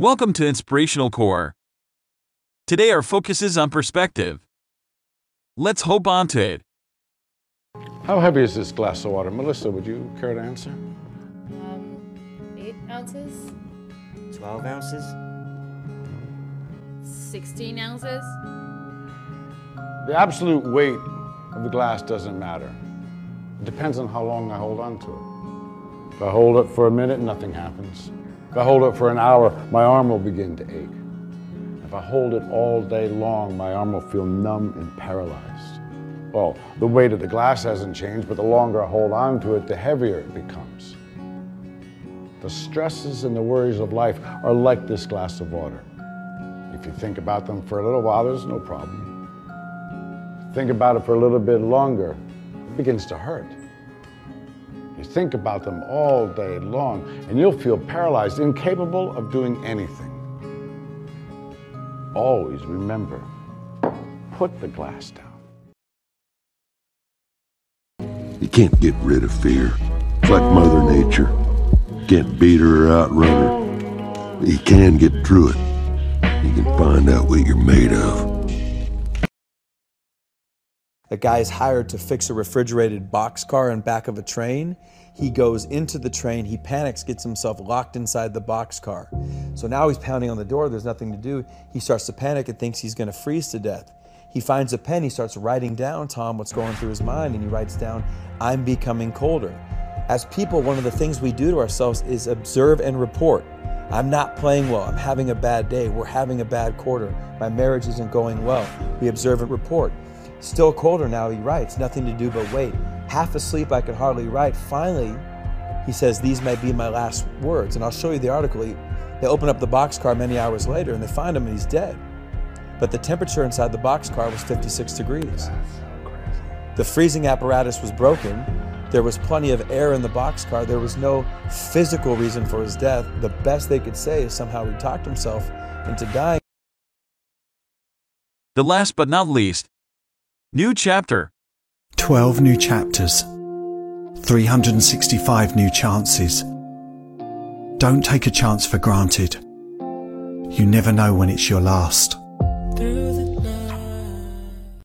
Welcome to Inspirational Core. Today our focus is on perspective. Let's hope onto it. How heavy is this glass of water? Melissa, would you care to answer? Um, eight ounces, 12 ounces? 16 ounces. The absolute weight of the glass doesn't matter. It depends on how long I hold on to it. If I hold it for a minute, nothing happens. If I hold it for an hour, my arm will begin to ache. If I hold it all day long, my arm will feel numb and paralyzed. Well, the weight of the glass hasn't changed, but the longer I hold on to it, the heavier it becomes. The stresses and the worries of life are like this glass of water. If you think about them for a little while, there's no problem. Think about it for a little bit longer, it begins to hurt. You think about them all day long, and you'll feel paralyzed, incapable of doing anything. Always remember put the glass down. You can't get rid of fear. It's like Mother Nature. Can't beat her or outrun her. But you can get through it. You can find out what you're made of. A guy is hired to fix a refrigerated boxcar in back of a train. He goes into the train, he panics, gets himself locked inside the boxcar. So now he's pounding on the door, there's nothing to do. He starts to panic and thinks he's gonna freeze to death. He finds a pen, he starts writing down, Tom, what's going through his mind, and he writes down, I'm becoming colder. As people, one of the things we do to ourselves is observe and report. I'm not playing well. I'm having a bad day. We're having a bad quarter. My marriage isn't going well. We observe and report. Still colder now, he writes, nothing to do but wait. Half asleep, I could hardly write. Finally, he says, These may be my last words. And I'll show you the article. He, they open up the boxcar many hours later and they find him and he's dead. But the temperature inside the boxcar was 56 degrees. The freezing apparatus was broken. There was plenty of air in the boxcar. There was no physical reason for his death. The best they could say is somehow he talked himself into dying. The last but not least, new chapter. 12 new chapters, 365 new chances. Don't take a chance for granted. You never know when it's your last.